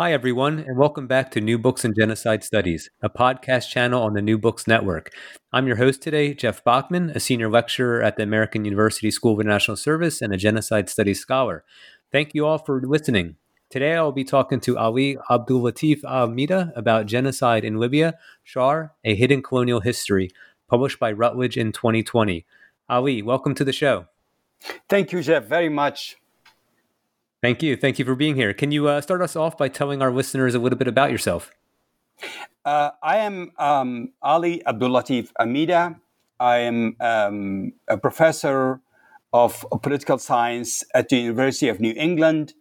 Hi, everyone, and welcome back to New Books in Genocide Studies, a podcast channel on the New Books Network. I'm your host today, Jeff Bachman, a senior lecturer at the American University School of International Service and a genocide studies scholar. Thank you all for listening. Today, I'll be talking to Ali Abdul Abdulatif Ahmida about genocide in Libya, Shar, A Hidden Colonial History, published by Routledge in 2020. Ali, welcome to the show. Thank you, Jeff, very much. Thank you. Thank you for being here. Can you uh, start us off by telling our listeners a little bit about yourself? Uh, I am um, Ali Abdulatif Ahmida. I am um, a professor of political science at the University of New England.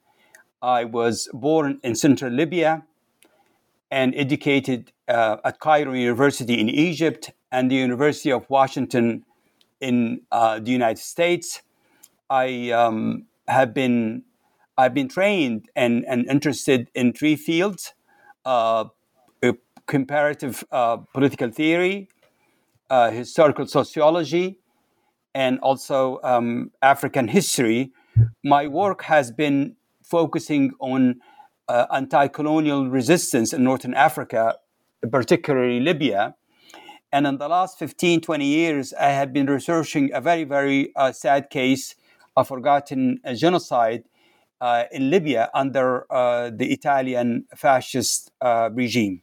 I was born in central Libya and educated uh, at Cairo University in Egypt and the University of Washington in uh, the United States. I um, have been I've been trained and, and interested in three fields uh, comparative uh, political theory, uh, historical sociology, and also um, African history. My work has been focusing on uh, anti colonial resistance in Northern Africa, particularly Libya. And in the last 15, 20 years, I have been researching a very, very uh, sad case, a forgotten genocide uh, in Libya under uh, the Italian fascist uh, regime.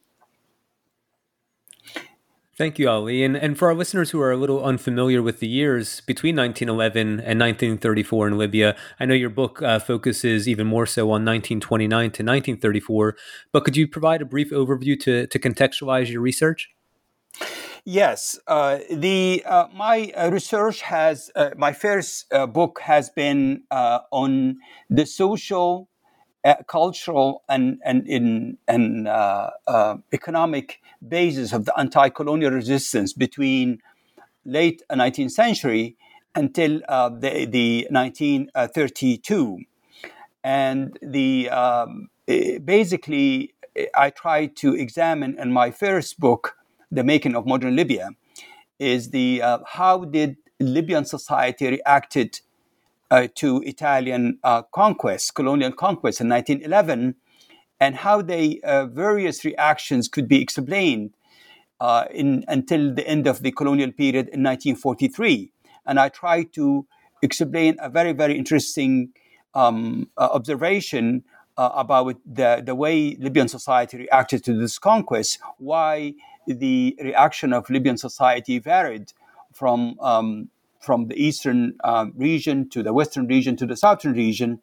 Thank you, Ali. And, and for our listeners who are a little unfamiliar with the years between 1911 and 1934 in Libya, I know your book uh, focuses even more so on 1929 to 1934, but could you provide a brief overview to, to contextualize your research? Yes, uh, the uh, my uh, research has uh, my first uh, book has been uh, on the social, cultural, and and in and economic basis of the anti-colonial resistance between late 19th century until the the 1932, and the um, basically I tried to examine in my first book the making of modern Libya, is the uh, how did Libyan society reacted uh, to Italian uh, conquest, colonial conquest in 1911, and how they uh, various reactions could be explained uh, in until the end of the colonial period in 1943. And I try to explain a very very interesting um, uh, observation about the, the way Libyan society reacted to this conquest, why the reaction of Libyan society varied from um, from the eastern uh, region to the western region to the southern region,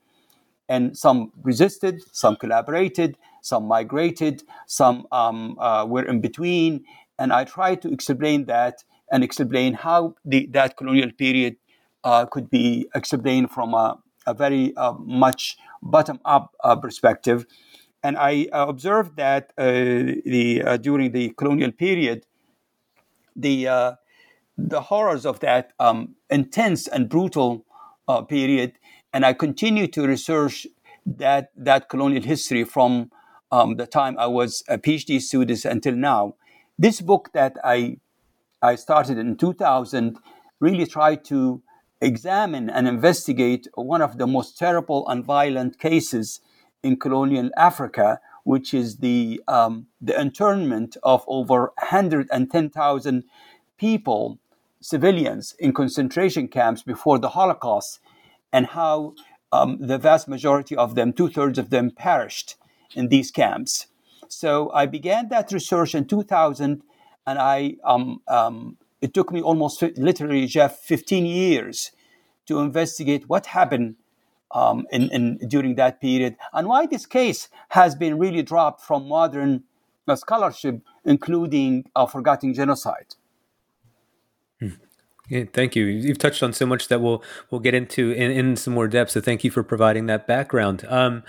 and some resisted, some collaborated, some migrated, some um, uh, were in between, and I tried to explain that and explain how the, that colonial period uh, could be explained from a, a very uh, much bottom up uh, perspective and I uh, observed that uh, the uh, during the colonial period, the the horrors of that um, intense and brutal period, and I continue to research that that colonial history from um, the time I was a PhD student until now. This book that I I started in 2000 really tried to examine and investigate one of the most terrible and violent cases in colonial Africa, which is the um, the internment of over 110,000 people, civilians, in concentration camps before the Holocaust, and how um, the vast majority of them, two thirds of them, perished in these camps. So I began that research in 2000, and I um, um, it took me almost literally, Jeff, 15 years to investigate what happened um, in, in, during that period and why this case has been really dropped from modern uh, scholarship, including uh, forgotten genocide. Hmm. Yeah, thank you. You've touched on so much that we'll we'll get into in, in some more depth. So thank you for providing that background. Um,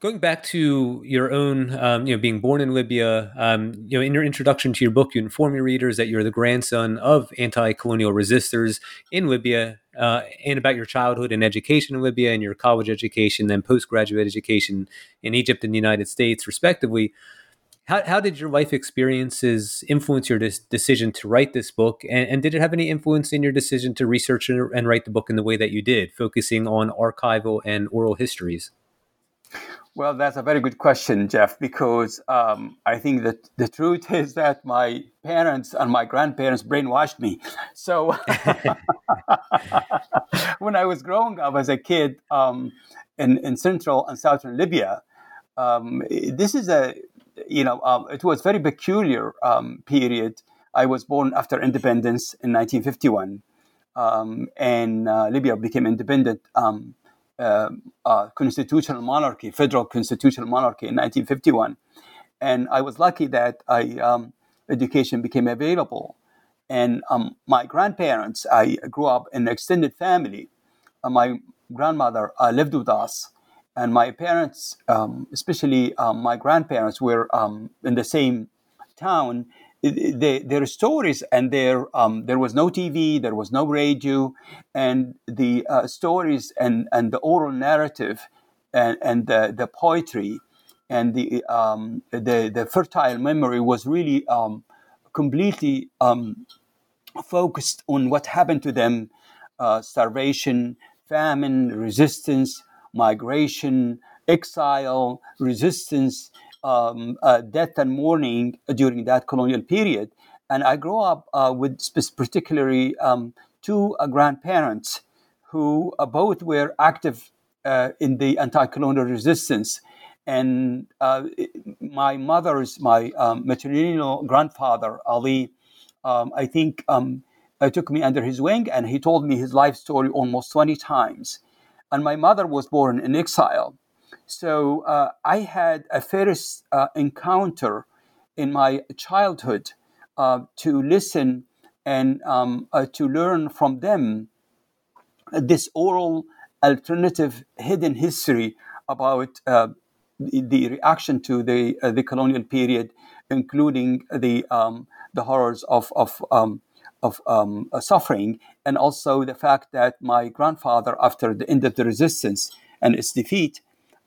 going back to your own, um, you know, being born in Libya. Um, you know, in your introduction to your book, you inform your readers that you're the grandson of anti-colonial resistors in Libya, uh, and about your childhood and education in Libya, and your college education, then postgraduate education in Egypt and the United States, respectively. How, how did your life experiences influence your decision to write this book? And, and, did it have any influence in your decision to research and write the book in the way that you did, focusing on archival and oral histories? Well, that's a very good question, Jeff, because um, I think that the truth is that my parents and my grandparents brainwashed me. So when I was growing up as a kid um, in, in central and southern Libya, um, this is a you know, um, it was very peculiar um, period. I was born after independence in 1951, um, and uh, Libya became independent uh, constitutional monarchy, federal constitutional monarchy in 1951. And I was lucky that I, um, education became available. And um, my grandparents, I grew up in an extended family. Uh, my grandmother uh, lived with us and my parents, um, especially um, my grandparents, were in the same town. Their stories and their um, there was no TV, there was no radio, and the uh, stories and, and the oral narrative and, and the, the poetry and the, um, the the fertile memory was really um, completely focused on what happened to them: uh, starvation, famine, resistance, migration, exile, resistance, um, uh, death, and mourning during that colonial period. And I grew up uh, with particularly um, two uh, grandparents who uh, both were active uh, in the anti-colonial resistance. And uh, my mother's, my um, maternal grandfather, Ali, um, I think um, took me under his wing and he told me his life story almost 20 times and my mother was born in exile. So uh, I had a first uh, encounter in my childhood uh, to listen and um, uh, to learn from them this oral alternative hidden history about uh, the, reaction to the uh, the colonial period, including the um, the horrors of of um, of um, suffering, and also the fact that my grandfather, after the end of the resistance and its defeat,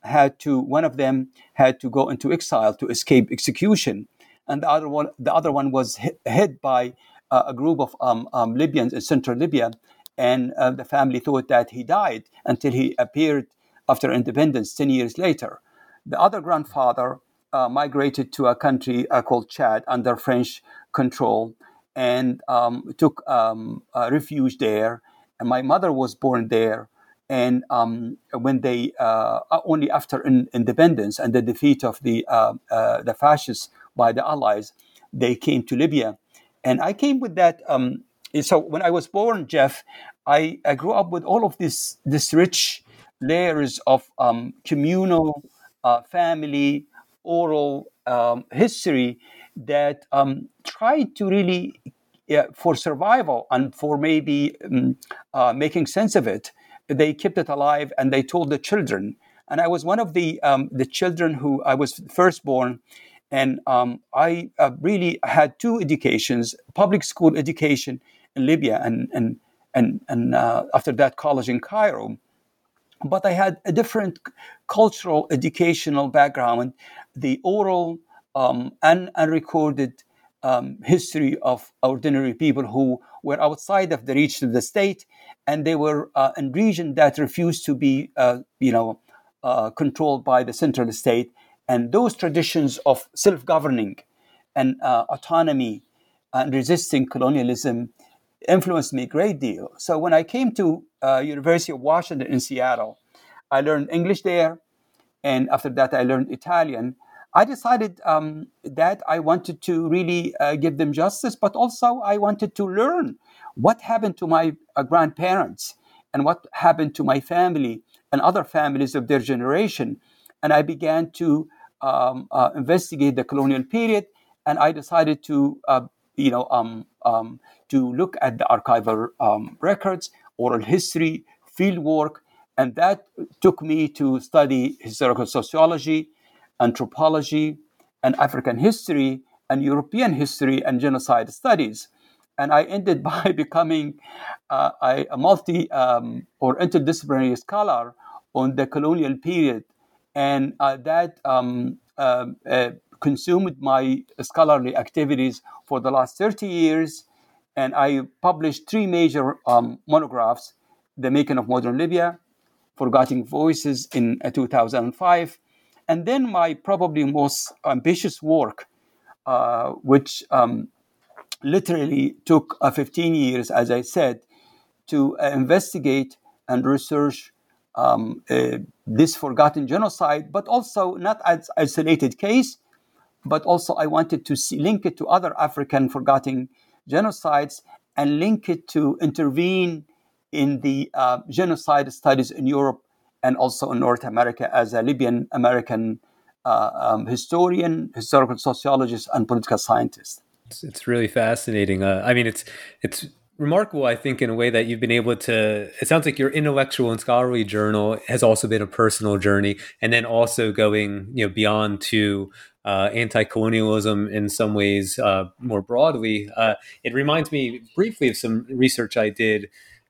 had to one of them had to go into exile to escape execution, and the other one the other one was hit, by uh, a group of um, um, Libyans in central Libya, and uh, the family thought that he died until he appeared after independence ten years later. The other grandfather uh, migrated to a country uh, called Chad under French control and um, took um, refuge there. And my mother was born there. And um, when they uh, only after in, independence and the defeat of the uh, uh, the fascists by the Allies, they came to Libya, and I came with that. Um, so when I was born, Jeff, I, I grew up with all of this this rich layers of um, communal, uh, family, oral um, history that um, tried to really, yeah, for survival and for maybe um, uh, making sense of it, they kept it alive and they told the children. And I was one of the um, the children who I was first born, and um, I uh, really had two educations: public school education in Libya, and and and and uh, after that, college in Cairo. But I had a different cultural, educational background, the oral um, and unrecorded um, history of ordinary people who were outside of the reach of the state, and they were uh, in region that refused to be, uh, you know, uh, controlled by the central state. And those traditions of self-governing and uh, autonomy and resisting colonialism influenced me a great deal. So when I came to uh, University of Washington in Seattle, I learned English there, and after that I learned Italian. I decided um, that I wanted to really uh, give them justice, but also I wanted to learn what happened to my uh, grandparents and what happened to my family and other families of their generation. And I began to um, uh, investigate the colonial period, and I decided to, uh, you know, um, um, to look at the archival um, records, oral history, field work, and that took me to study historical sociology, anthropology, and African history, and European history and genocide studies. And I ended by becoming uh, a, multi um, or interdisciplinary scholar on the colonial period. And uh, that um, uh, uh consumed my scholarly activities for the last 30 years. And I published three major um, monographs The Making of Modern Libya, Forgotten Voices in uh, 2005. And then my probably most ambitious work, uh, which um, literally took uh, 15 years, as I said, to uh, investigate and research um, uh, this forgotten genocide, but also not as isolated case, but also I wanted to see, link it to other African forgotten genocides and link it to intervene in the uh, genocide studies in Europe and also in North America as a Libyan American uh, um, historian, historical sociologist, and political scientist. It's, it's really fascinating. Uh, I mean, it's it's remarkable, I think, in a way that you've been able to. It sounds like your intellectual and scholarly journal has also been a personal journey, and then also going, you know, beyond to uh, anti-colonialism in some ways uh, more broadly. Uh, it reminds me briefly of some research I did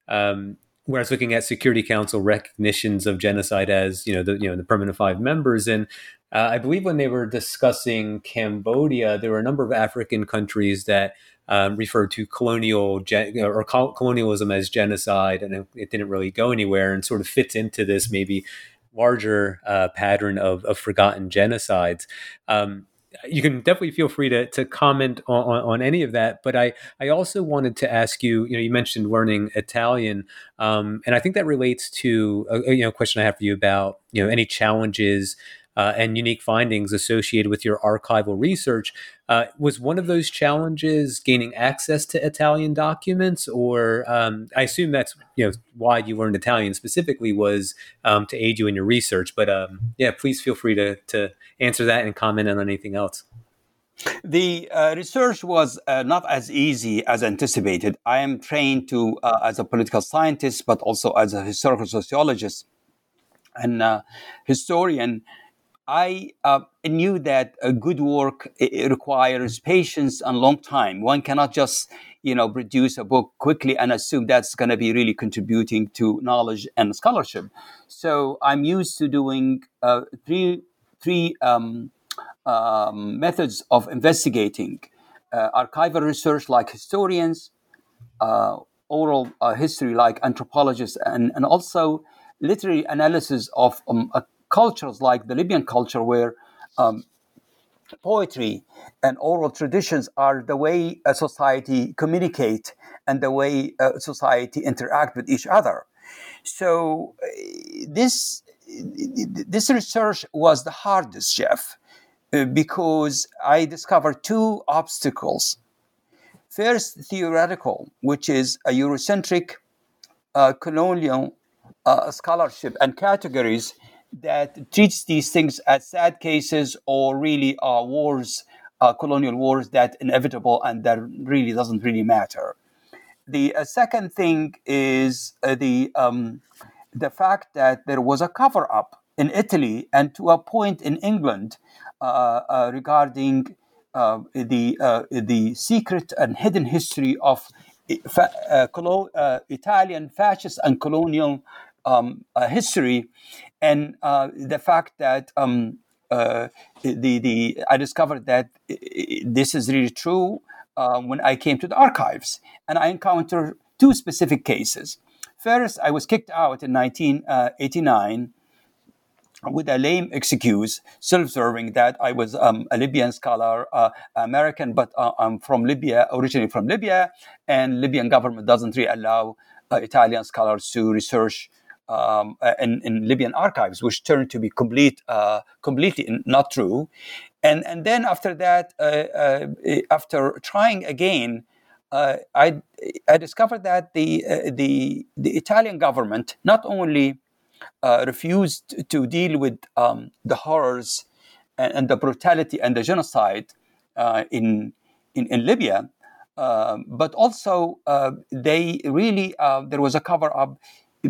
um, where I was looking at Security Council recognitions of genocide as you know the you know the permanent five members, and uh, I believe when they were discussing Cambodia, there were a number of African countries that um, referred to colonial gen- or colonialism as genocide, and it, it, didn't really go anywhere, and sort of fits into this maybe larger uh, pattern of, of forgotten genocides. Um, you can definitely feel free to, to comment on, on, on, any of that. But I, I also wanted to ask you, you know, you mentioned learning Italian. Um, and I think that relates to a, you know, question I have for you about, you know, any challenges uh, and unique findings associated with your archival research. Uh, was one of those challenges gaining access to Italian documents, or um, I assume that's you know why you learned Italian specifically was um, to aid you in your research. But um, yeah, please feel free to to answer that and comment on anything else. The uh, research was uh, not as easy as anticipated. I am trained to uh, as a political scientist, but also as a historical sociologist and uh, historian. I uh, knew that a good work requires patience and long time. One cannot just, you know, produce a book quickly and assume that's going to be really contributing to knowledge and scholarship. So I'm used to doing uh, three three um, um, methods of investigating: uh, archival research, like historians, uh, oral uh, history, like anthropologists, and and also literary analysis of um, cultures like the Libyan culture, where um, poetry and oral traditions are the way a society communicate and the way a society interact with each other. So uh, this this research was the hardest, Jeff, uh, because I discovered two obstacles. First, theoretical, which is a Eurocentric uh, colonial uh, scholarship and categories that treats these things as sad cases or really are wars, uh, colonial wars that inevitable and that really doesn't really matter. The uh, second thing is uh, the um, the fact that there was a cover up in Italy and to a point in England uh, uh, regarding the the secret and hidden history of uh, Italian fascist and colonial um, history and the fact that um, the the I discovered that this is really true when I came to the archives and I encountered two specific cases. First, I was kicked out in 1989 with a lame excuse, self-serving that I was um, a Libyan scholar, uh, American, but uh, I'm from Libya, originally from Libya, and Libyan government doesn't really allow uh, Italian scholars to research um, uh, in, in, Libyan archives, which turned to be complete, uh, completely not true. And and then after that, uh, after trying again, I I discovered that the the the Italian government not only uh, refused to deal with um, the horrors and, and, the brutality and the genocide uh, in, in, in Libya, uh, but also uh, they really uh, there was a cover up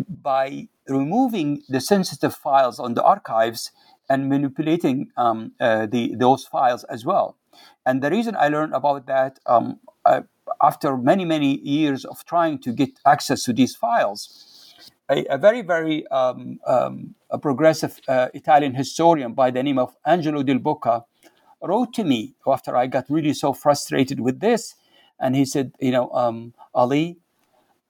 by removing the sensitive files on the archives and manipulating um, uh, the those files as well. And the reason I learned about that um, after many many years of trying to get access to these files a, a very, very um, um, a progressive uh, Italian historian by the name of Angelo Del Boca wrote to me after I got really so frustrated with this. And he said, You know, um, Ali,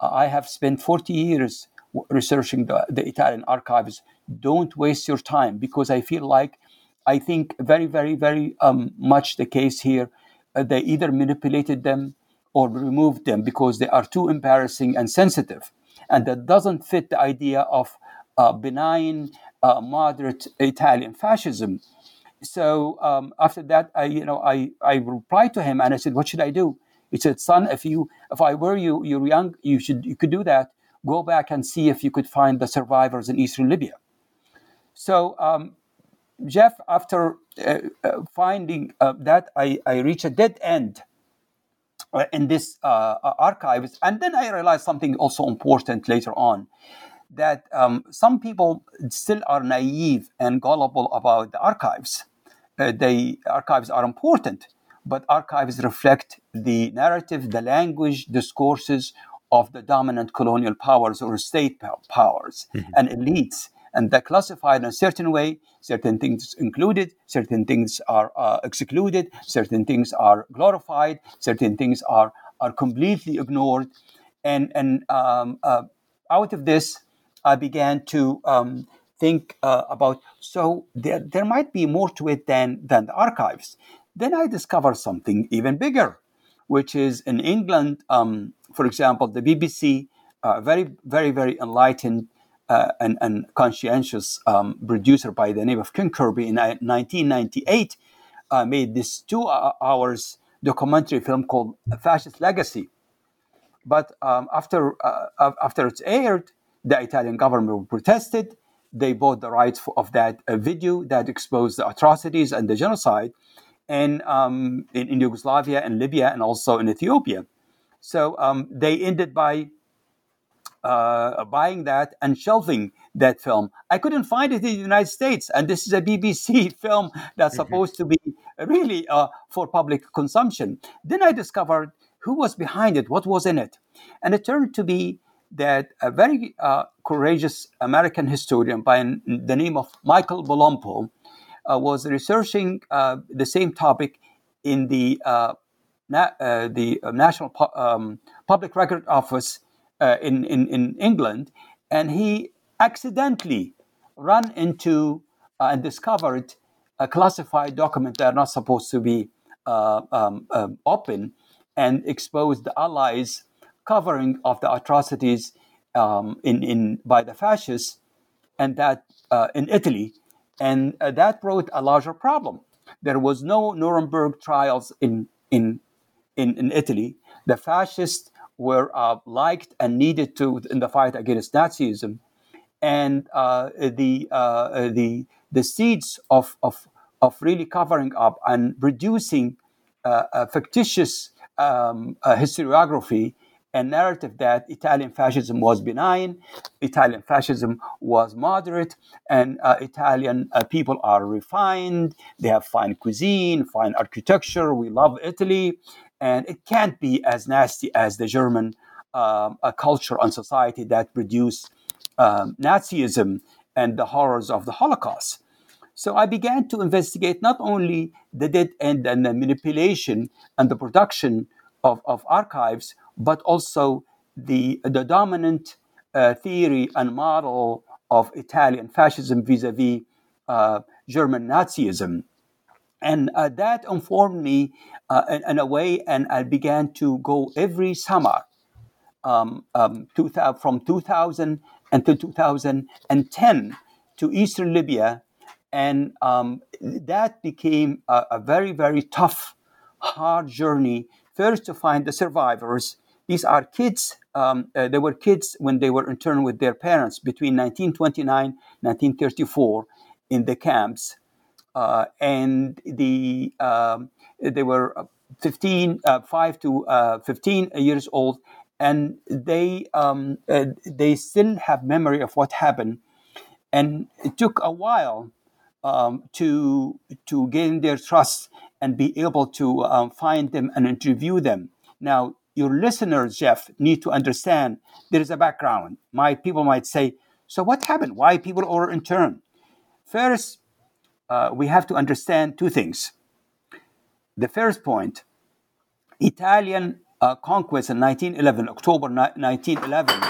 I have spent 40 years researching the, the Italian archives. Don't waste your time because I feel like I think very, very, very um, much the case here. Uh, they either manipulated them or removed them because they are too embarrassing and sensitive and that doesn't fit the idea of uh, benign, uh, moderate Italian fascism. So um, after that, I, you know, I, I replied to him and I said, "What should I do?" He said, "Son, if you, if I were you, you're young, you should, you could do that. Go back and see if you could find the survivors in Eastern Libya." So um, Jeff, after uh, uh, finding uh, that, I, I reached a dead end uh, in this uh, archives. And then I realized something also important later on that um, some people still are naive and gullible about the archives. Uh, the archives are important, but archives reflect the narrative, the language, discourses of the dominant colonial powers or state powers mm-hmm. and elites and they're classified in a certain way. Certain things included, certain things are uh, excluded, certain things are glorified, certain things are are completely ignored, and and um, uh, out of this, I began to um, think uh, about so there there might be more to it than than the archives. Then I discovered something even bigger, which is in England, um, for example, the BBC, uh, very very very enlightened uh, and, and, conscientious um, producer by the name of Ken Kirby in 1998 uh, made this two hours documentary film called Fascist Legacy. But um, after, uh, after it's aired, the Italian government protested. They bought the rights of that uh, video that exposed the atrocities and the genocide and, um, in, in, Yugoslavia and Libya and also in Ethiopia. So um, they ended by uh, buying that and shelving that film. I couldn't find it in the United States, and this is a BBC film that's mm-hmm. supposed to be really uh, for public consumption. Then I discovered who was behind it, what was in it, and it turned to be that a very uh, courageous American historian by the name of Michael Palumbo uh, was researching uh, the same topic in the uh, na- the National Pu- um, Public Record Office uh, in, in, in England, and he accidentally ran into uh, and discovered a classified document that are not supposed to be uh, um, open and exposed the Allies' covering of the atrocities um, in, in, by the fascists and that uh, in Italy. And uh, that brought a larger problem. There was no Nuremberg trials in, in, in, in Italy. The fascists were uh, liked and needed to in the fight against Nazism, and uh, the uh, the the seeds of, of of really covering up and reducing uh, a fictitious um, a historiography and narrative that Italian fascism was benign, Italian fascism was moderate, and uh, Italian uh, people are refined. They have fine cuisine, fine architecture. We love Italy, and it can't be as nasty as the German um, culture and society that produced um, Nazism and the horrors of the Holocaust. So I began to investigate not only the dead end and the manipulation and the production of, of archives, but also the, the dominant uh, theory and model of Italian fascism vis a vis German Nazism. And uh, that informed me uh, in, in, a way, and I began to go every summer um, um, 2000, from 2000 until 2010 to eastern Libya. And um, that became a, a, very, very tough, hard journey. First, to find the survivors. These are kids. Um, uh, they were kids when they were interned with their parents between 1929 1934 in the camps. Uh, and the um, they were 15, uh, 5 to uh, 15 years old, and they um, uh, they still have memory of what happened. And it took a while um, to to gain their trust and be able to um, find them and interview them. Now, your listeners, Jeff, need to understand there is a background. My people might say, "So what happened? Why people are interned?" First, uh, we have to understand two things. The first point: Italian uh, conquest in 1911, October 1911,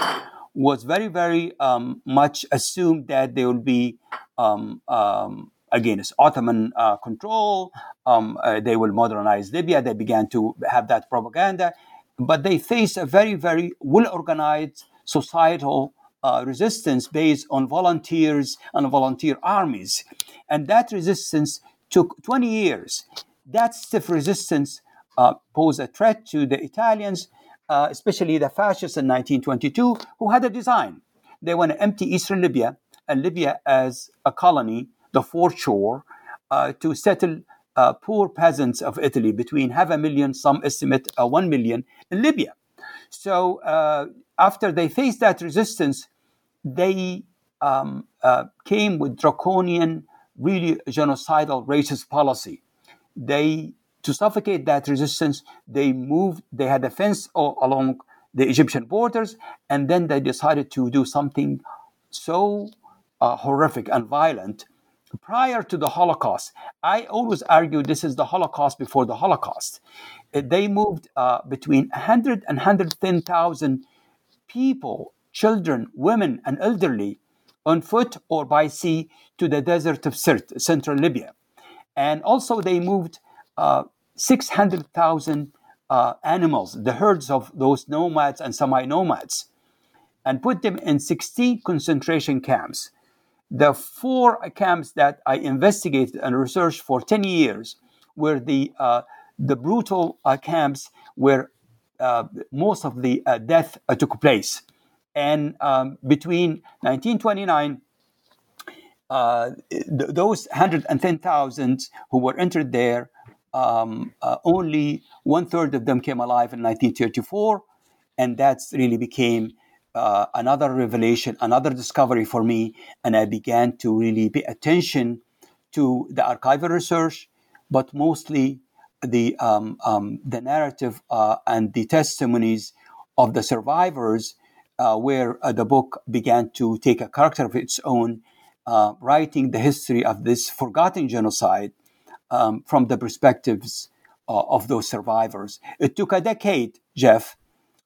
was very, very um, much assumed that there will be, um, um, against Ottoman uh, control. Um, uh, they will modernize Libya. They began to have that propaganda. But they faced a very, very well organized societal uh, resistance based on volunteers and volunteer armies. And that resistance took 20 years. That stiff resistance uh, posed a threat to the Italians, uh, especially the fascists in 1922, who had a design. They want to empty eastern Libya and Libya as a colony, the Fourth Shore, uh, to settle uh, poor peasants of Italy, between half a million, some estimate uh, one million, in Libya. So uh, after they faced that resistance, they um, came with draconian, really genocidal racist policy. They to suffocate that resistance, they moved, they had a fence all, along the Egyptian borders, and then they decided to do something so uh, horrific and violent prior to the Holocaust. I always argue this is the Holocaust before the Holocaust. Uh, they moved uh, between 100 and 110,000 people, children, women, and elderly, on foot or by sea to the desert of Sirte, central Libya. And also, they moved uh, 600,000 uh, animals, the herds of those nomads and semi nomads, and put them in 16 concentration camps. The four camps that I investigated and researched for 10 years were the, uh, the brutal uh, camps where uh, most of the uh, death took place. And um, between 1929 uh, th- those 110,000 who were entered there um, uh, only one third of them came alive in 1934, and that's really became uh, another revelation, another discovery for me, and I began to really pay attention to the archival research, but mostly the um, um, the narrative uh, and the testimonies of the survivors, uh, where uh, the book began to take a character of its own, uh, writing the history of this forgotten genocide um, from the perspectives uh, of those survivors. It took a decade, Jeff,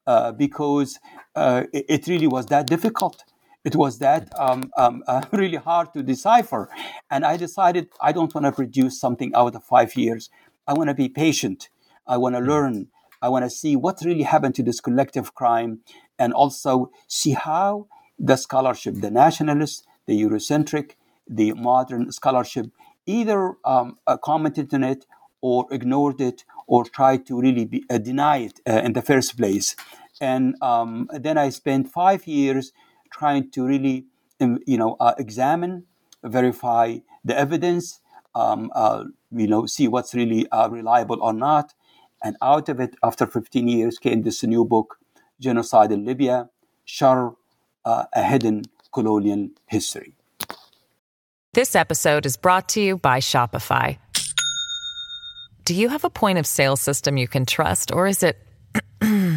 uh, because uh, it, it, really was that difficult. It was that um, um, uh, really hard to decipher. And I decided I don't want to produce something out of five years. I want to be patient. I want to mm. learn. I want to see what really happened to this collective crime and also see how the scholarship, the nationalist, the Eurocentric, the modern scholarship either um, uh, commented on it or ignored it or tried to really be, uh, deny it uh, in the first place. And um, then I spent five years trying to really, um, you know, uh, examine, verify the evidence, um, uh, you know, see what's really uh, reliable or not. And out of it, after 15 years, came this new book, Genocide in Libya, Shar, uh, a Hidden Colonial History. This episode is brought to you by Shopify. Do you have a point of sale system you can trust, or is it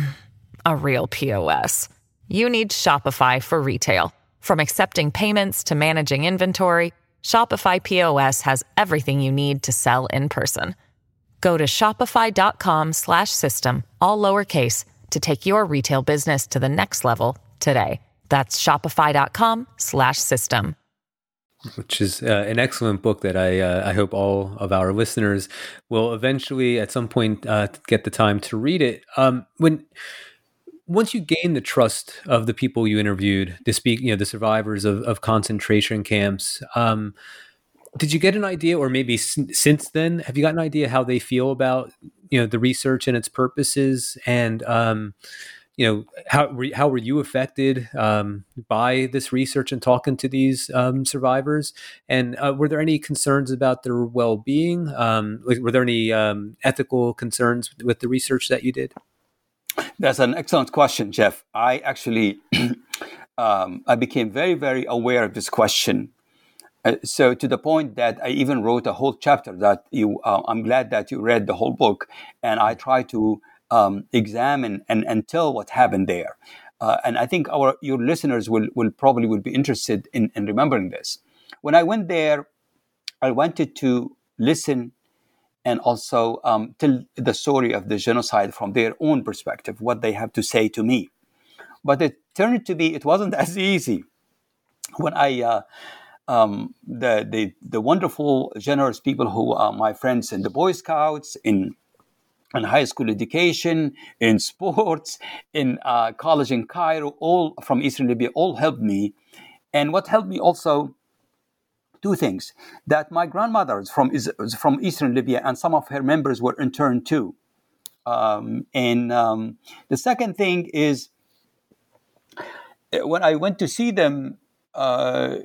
a real POS? You need Shopify for retail. From accepting payments to managing inventory, Shopify POS has everything you need to sell in person. Go to shopify.com/system all lowercase to take your retail business to the next level today. That's Shopify.com/slash-system. Which is uh, an excellent book that I uh, I hope all of our listeners will eventually at some point uh, get the time to read it. Um, when once you gain the trust of the people you interviewed, to speak, you know, the survivors of, of concentration camps, um, did you get an idea, or maybe s- since then, have you got an idea how they feel about you know the research and its purposes, and um, you know how how were you affected um, by this research and talking to these um, survivors? And uh, were there any concerns about their well-being? Um, like, were there any um, ethical concerns with the research that you did? That's an excellent question jeff. I actually um, i became very very aware of this question uh, so to the point that i even wrote a whole chapter that you uh, i'm glad that you read the whole book and i try to um, examine and, and tell what happened there. Uh, and I think our your listeners will, will probably will be interested in, in remembering this. When I went there, I wanted to listen and also um, tell the story of the genocide from their own perspective, what they have to say to me. But it turned to be it wasn't as easy. When I uh, um, the, the the wonderful, generous people who are my friends in the Boy Scouts in in high school education, in sports, in uh, college in Cairo, all from Eastern Libya, all helped me. And what helped me also, two things: that my grandmother from is from Eastern Libya, and some of her members were interned too. Um, and um, the second thing is when I went to see them. Uh,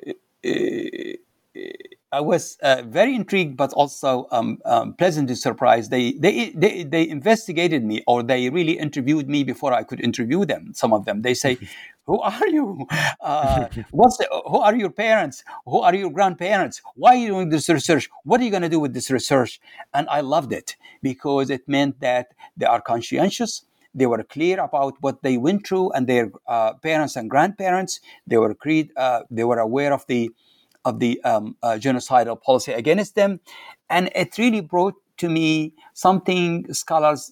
I was uh, very intrigued, but also um, um, pleasantly surprised. They, they, they, they, investigated me, or they really interviewed me before I could interview them. Some of them, they say, "Who are you? Uh, what's the, who are your parents? Who are your grandparents? Why are you doing this research? What are you going to do with this research?" And I loved it because it meant that they are conscientious. They were clear about what they went through, and their uh, parents and grandparents. They were clear, uh, They were aware of the of the um, uh, genocidal policy against them. And it really brought to me something scholars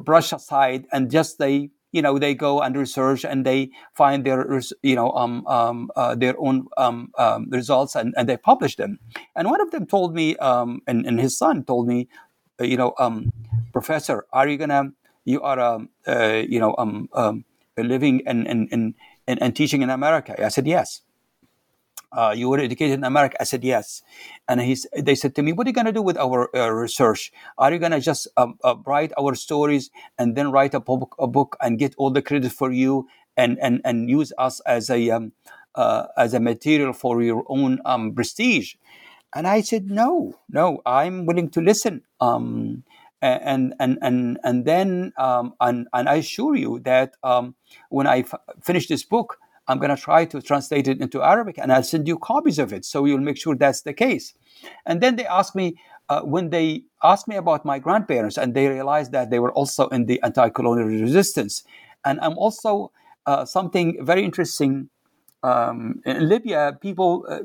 brush aside and just they you know they go and research and they find their you know um, um, uh, their own um, um results and, and they publish them and one of them told me um, and, and his son told me uh, you know um, professor are you gonna you are uh, you know living and, and, and, and teaching in america i said yes uh, you were educated in America? I said, yes. And he's, they said to me, what are you going to do with our uh, research? Are you going to just um, uh, write our stories and then write a book, a book and get all the credit for you and, and, and use us as a, um, uh, as a material for your own um, prestige? And I said, no, no, I'm willing to listen. Um, and and and and then um, and and I assure you that um, when I f- finish this book, I'm going to try to translate it into Arabic and I'll send you copies of it so you'll make sure that's the case. And then they asked me, uh, when they asked me about my grandparents and they realized that they were also in the anti colonial resistance. And I'm also uh, something very interesting. Um, in Libya, people uh,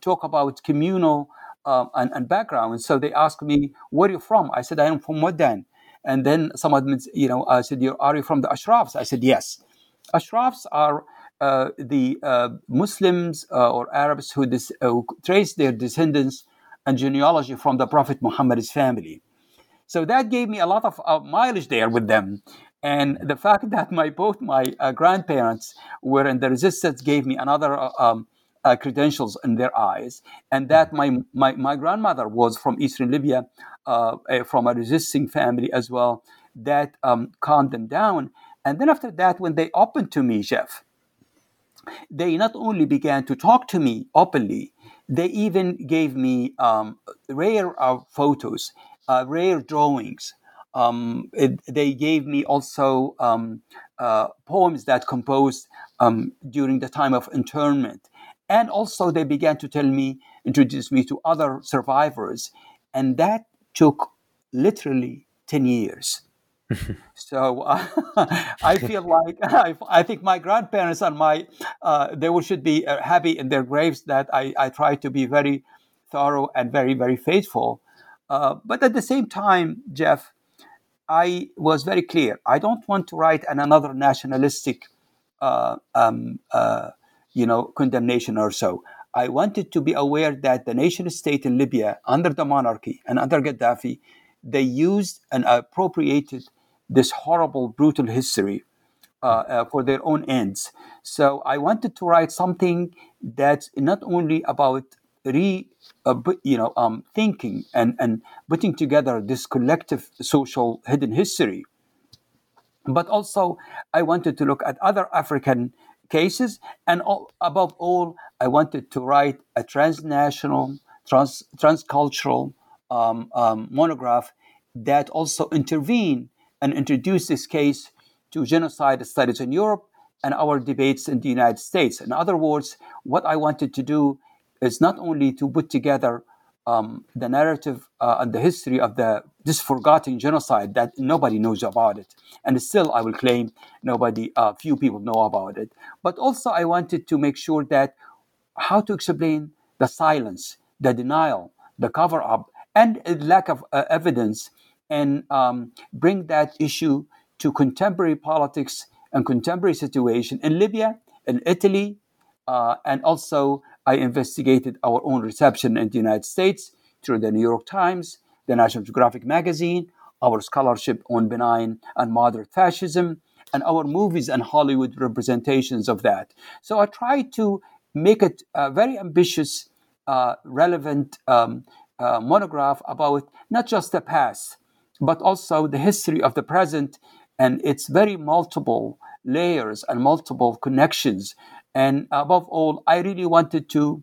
talk about communal uh, and, and background. So they asked me, Where are you from? I said, I am from Wadan. And then someone, you know, I said, Are you from the Ashrafs? I said, Yes. Ashrafs are uh, the uh, Muslims uh, or Arabs who, dis- who, trace their descendants and genealogy from the Prophet Muhammad's family. So that gave me a lot of mileage there with them. And the fact that my both my grandparents were in the resistance gave me another um, uh, credentials in their eyes, and that my, my, my grandmother was from Eastern Libya, uh, from a resisting family as well, that um, calmed them down. And then after that, when they opened to me, Jeff, they not only began to talk to me openly, they even gave me um, rare uh, photos, uh, rare drawings. Um, it, they gave me also um, uh, poems that composed um, during the time of internment. And also, they began to tell me, introduce me to other survivors. And that took literally 10 years. so uh, I feel like I, I, think my grandparents and my uh, they should be uh, happy in their graves that I, I try to be very thorough and very very faithful. Uh, but at the same time, Jeff, I was very clear. I don't want to write an another nationalistic, uh, um, uh, you know, condemnation or so. I wanted to be aware that the nation state in Libya, under the monarchy and under Gaddafi, they used and appropriated this horrible, brutal history uh, uh, for their own ends. So I wanted to write something that's not only about re, uh, you know, um, thinking and, and putting together this collective social hidden history, but also I wanted to look at other African cases, and all, above all, I wanted to write a transnational, trans, transcultural um, um, monograph that also intervene and introduce this case to genocide studies in Europe and our debates in the United States. In other words, what I wanted to do is not only to put together um, the narrative uh, and the history of the this forgotten genocide that nobody knows about it, and still I will claim nobody, uh, few people know about it. But also I wanted to make sure that how to explain the silence, the denial, the cover up, and lack of uh, evidence, and um, bring that issue to contemporary politics and contemporary situation in Libya, in Italy, uh, and also I investigated our own reception in the United States through the New York Times, the National Geographic magazine, our scholarship on benign and moderate fascism, and our movies and Hollywood representations of that. So I tried to make it a very ambitious, uh, relevant um, uh, monograph about not just the past, but also the history of the present and its very multiple layers and multiple connections and above all, I really wanted to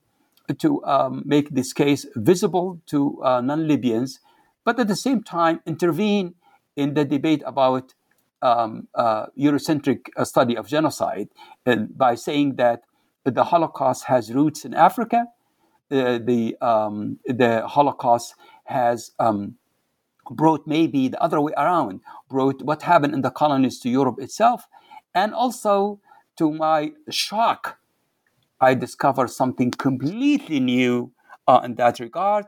to um, make this case visible to uh, non-Libyans, but at the same time intervene in the debate about um, uh, Eurocentric uh, study of genocide, and by saying that the Holocaust has roots in Africa, uh, the um, the Holocaust has um, brought maybe the other way around, brought what happened in the colonies to Europe itself, and also to my shock, I discovered something completely new uh, in that regard.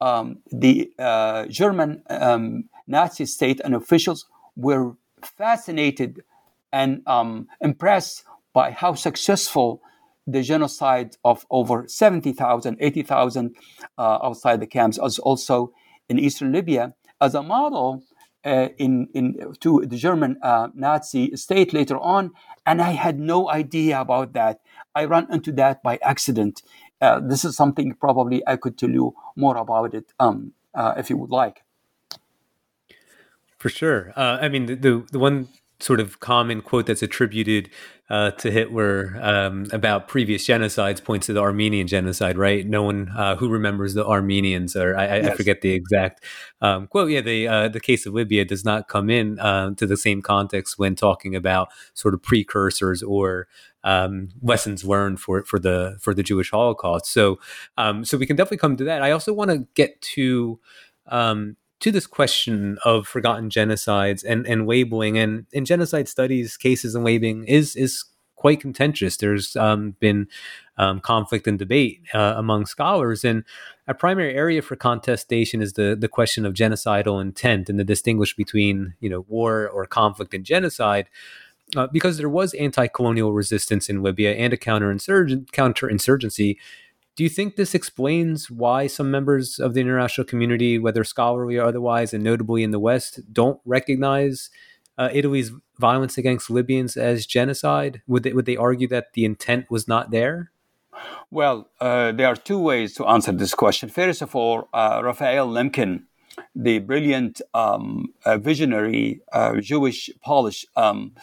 Um, the uh, German um, Nazi state and officials were fascinated and um, impressed by how successful the genocide of over 70,000, 80,000 uh, outside the camps, as also in eastern Libya, as a model uh, in, in, to the German uh, Nazi state later on, and I had no idea about that. I ran into that by accident. Uh, this is something probably I could tell you more about it um, uh, if you would like. For sure. Uh, I mean, the, the, the one sort of common quote that's attributed uh, to Hitler um, about previous genocides points to the Armenian genocide, right? No one uh, who remembers the Armenians, or I, yes. I forget the exact um, quote. Yeah, the uh, the case of Libya does not come in uh, to the same context when talking about sort of precursors or um, lessons learned for for the for the Jewish Holocaust. So, um, so we can definitely come to that. I also want to get to um, to this question of forgotten genocides and, and labeling and in genocide studies cases and labeling is is quite contentious. There's um, been um, conflict and debate uh, among scholars and a primary area for contestation is the the question of genocidal intent and the distinguish between you know war or conflict and genocide uh, because there was anti-colonial resistance in Libya and a counterinsurgent counterinsurgency do you think this explains why some members of the international community, whether scholarly or otherwise, and notably in the West, don't recognize uh, Italy's violence against Libyans as genocide? Would they, would they argue that the intent was not there? Well, uh, there are two ways to answer this question. First of all, uh, Raphael Lemkin, the brilliant um, uh, visionary uh, Jewish Polish um,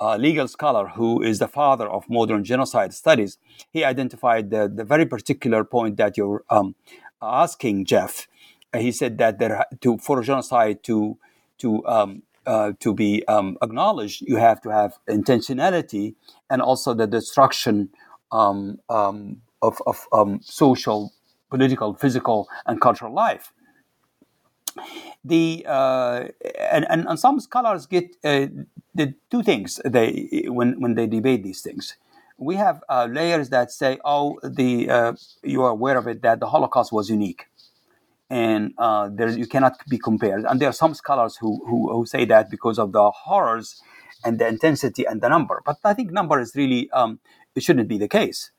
uh, legal scholar who is the father of modern genocide studies, he identified the, the very particular point that you're um, asking, Jeff. Uh, he said that there, to, for genocide to to um, uh, to be um, acknowledged, you have to have intentionality and also the destruction um, um, of, of um, social, political, physical, and cultural life. the uh, and, and, and some scholars get uh, the two things they when when they debate these things. We have uh, layers that say, "Oh, the uh, you are aware of it that the Holocaust was unique, and uh, there you cannot be compared." And there are some scholars who, who who say that because of the horrors and the intensity and the number. But I think number is really um, it shouldn't be the case.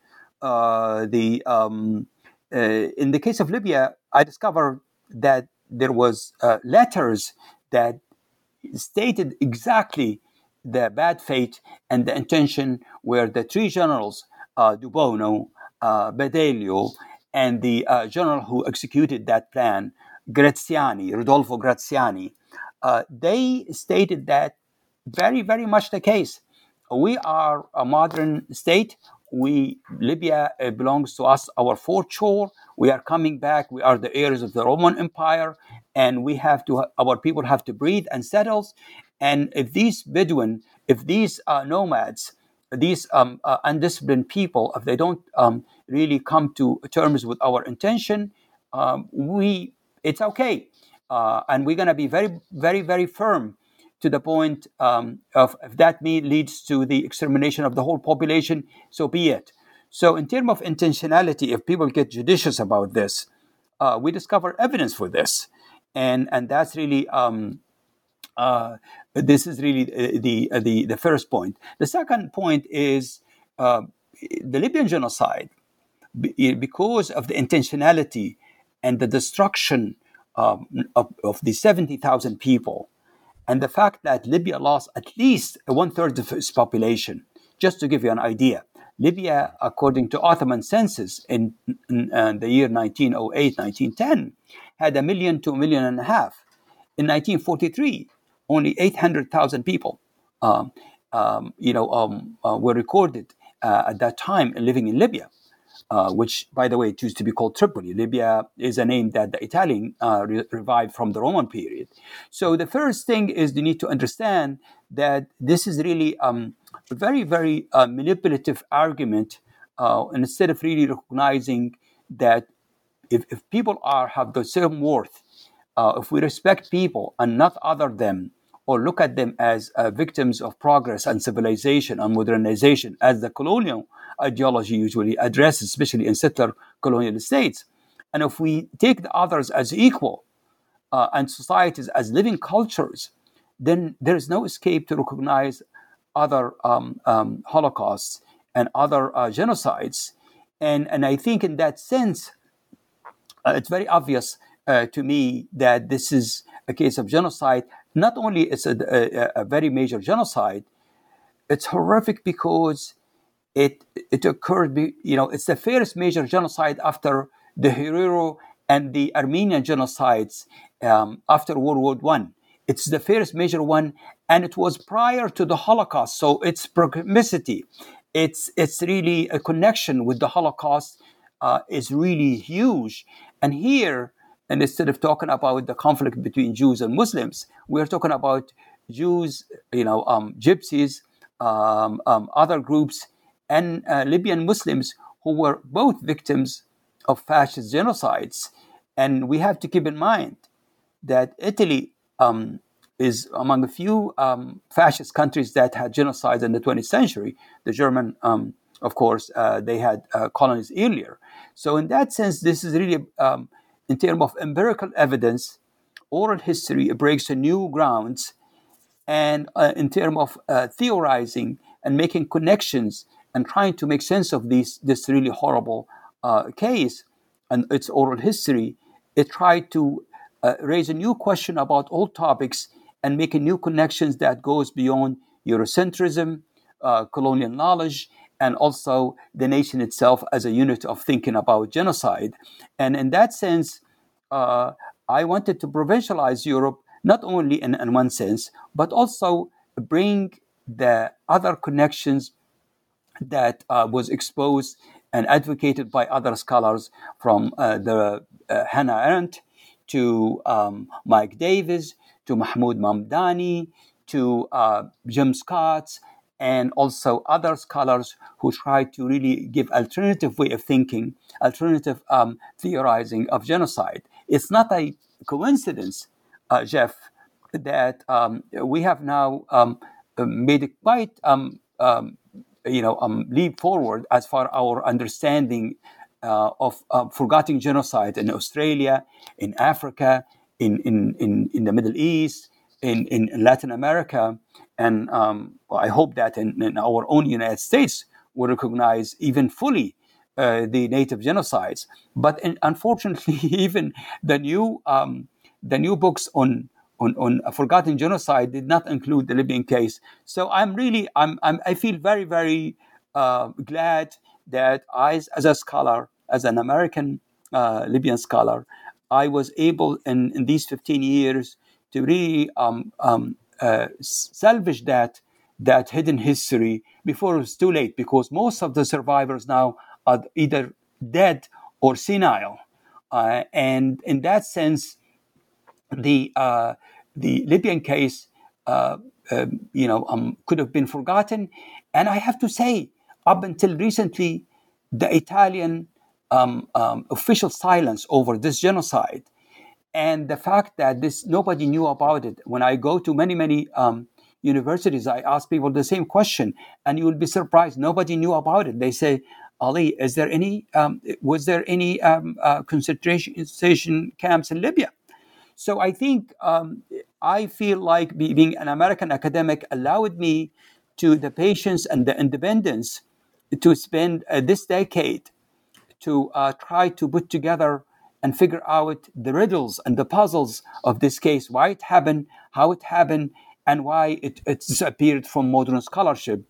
Uh, the um, in the case of Libya, I discovered that there was uh, letters that stated exactly the bad fate and the intention were the three generals, uh, De Bono, uh, Badoglio, and the uh, general who executed that plan, Graziani, Rodolfo Graziani, uh, they stated that very, very much the case. We are a modern state. We Libya uh, belongs to us, our Fourth Shore. We are coming back. We are the heirs of the Roman Empire, and we have to. Our people have to breathe and settle. And if these Bedouin, if these uh, nomads, these um, uh, undisciplined people, if they don't um, really come to terms with our intention, um, we it's okay, uh, and we're going to be very, very, very firm to the point um, of if that leads to the extermination of the whole population, so be it. So, in terms of intentionality, if people get judicious about this, uh, we discover evidence for this, and and that's really um, uh, this is really the, the the first point. The second point is uh, the Libyan genocide, because of the intentionality and the destruction um, of, of the seventy thousand people, and the fact that Libya lost at least one third of its population. Just to give you an idea, Libya, according to Ottoman census in, in uh, the year 1908, 1910, had a million to a million and a half. In 1943, only 800,000 people, um, um, you know, um, uh, were recorded uh, at that time living in Libya. Uh, which, by the way, it used to be called Tripoli. Libya is a name that the Italian uh, re- revived from the Roman period. So the first thing is you need to understand that this is really um, a very, very uh, manipulative argument. Uh, and instead of really recognizing that if, if people are have the same worth, uh, if we respect people and not other them, or look at them as uh, victims of progress and civilization and modernization, as the colonial ideology usually addresses, especially in settler colonial states. And if we take the others as equal uh, and societies as living cultures, then there is no escape to recognize other um, um, holocausts and other uh, genocides. And, and I think in that sense, uh, it's very obvious uh, to me that this is a case of genocide. Not only is it a, a, a very major genocide, it's horrific because it it occurred. You know, it's the first major genocide after the Herero and the Armenian genocides um, after World War One. It's the first major one, and it was prior to the Holocaust. So its proximity, it's it's really a connection with the Holocaust uh, is really huge. And here, and instead of talking about the conflict between Jews and Muslims, we're talking about Jews, you know, um, Gypsies, um, um, other groups, and uh, Libyan Muslims who were both victims of fascist genocides. And we have to keep in mind that Italy um, is among a few um, fascist countries that had genocides in the 20th century. The German, um, of course, uh, they had uh, colonies earlier. So, in that sense, this is really, in terms of empirical evidence, oral history breaks new grounds. And uh, in terms of uh, theorizing and making connections and trying to make sense of this, this really horrible uh, case and its oral history, it tried to uh, raise a new question about old topics and making new connections that goes beyond Eurocentrism, uh, colonial knowledge, and also the nation itself as a unit of thinking about genocide. And in that sense, uh, I wanted to provincialize Europe not only in, in one sense, but also bring the other connections that uh, was exposed and advocated by other scholars from uh, the uh, Hannah Arendt to um, Mike Davis, to Mahmood Mamdani, to uh, Jim Scott, and also other scholars who try to really give alternative way of thinking, alternative um, theorizing of genocide. It's not a coincidence, uh, Jeff, that um, we have now um, made it quite um, um, you know leap forward as far our understanding uh, of uh, forgotten genocide in Australia, in Africa, in, in, in, in the Middle East, in, in Latin America. And um, I hope that in, in, our own United States we recognize even fully uh, the native genocides. But in, unfortunately, even the new, um, the new books on, on, on forgotten genocide did not include the Libyan case. So I'm really, I'm, I'm i feel very, very uh, glad that I, as a scholar, as an American uh, Libyan scholar, I was able in, in these 15 years to really um, um, uh, salvage that that hidden history before it was too late because most of the survivors now are either dead or senile. Uh, and in that sense, the uh, the Libyan case, uh, um, you know, um, could have been forgotten. And I have to say, up until recently, the Italian um, um, official silence over this genocide and the fact that this nobody knew about it. When i go to many many um, universities i ask people the same question and you will be surprised. Nobody knew about it. They say ali is there any um, was there any um, uh, concentration camps in libya? So i think um, i feel like being an american academic allowed me to the patience and the independence to spend uh, this decade to uh, try to put together and figure out the riddles and the puzzles of this case, why it happened, how it happened, and why it, it disappeared from modern scholarship.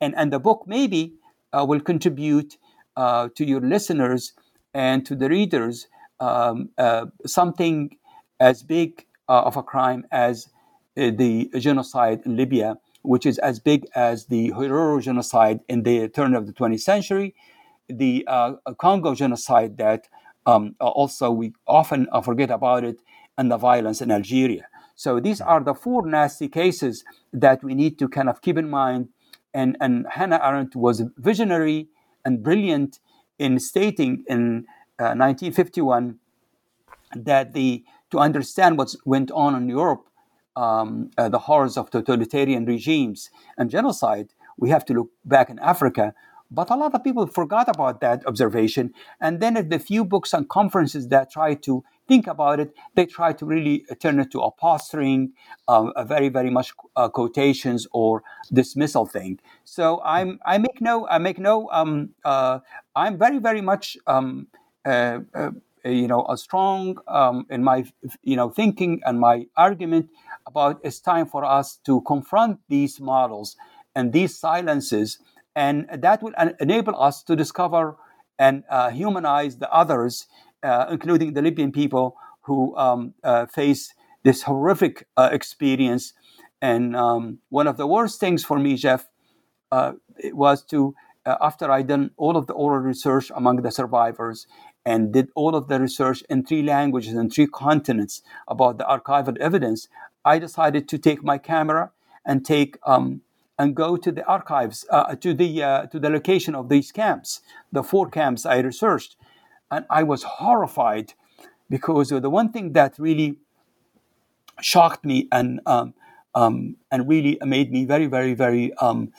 And, and the book maybe uh, will contribute uh, to your listeners and to the readers um, uh, something as big uh, of a crime as uh, the genocide in Libya, which is as big as the Herero genocide in the turn of the 20th century, the uh, Congo genocide that um, also we often uh, forget about it, and the violence in Algeria. So these are the four nasty cases that we need to kind of keep in mind. And, and Hannah Arendt was visionary and brilliant in stating in uh, 1951 that the to understand what went on in Europe, um, uh, the horrors of totalitarian regimes and genocide, we have to look back in Africa but a lot of people forgot about that observation. And then the few books and conferences that try to think about it, they try to really turn it to a posturing, um, a very, very much uh, quotations or dismissal thing. So I'm, I make no, I make no, um, uh, I'm very, very much, um, uh, uh you know, a strong um, in my, you know, thinking and my argument about it's time for us to confront these models and these silences and that will enable us to discover and uh, humanize the others, uh, including the Libyan people who um, uh, face this horrific uh, experience. And um, one of the worst things for me, Jeff, uh, was to, uh, after I done all of the oral research among the survivors and did all of the research in three languages and three continents about the archival evidence, I decided to take my camera and take um, and go to the archives, uh, to the uh, to the location of these camps, the four camps I researched, and I was horrified because the one thing that really shocked me and um, um, and really made me very very very um,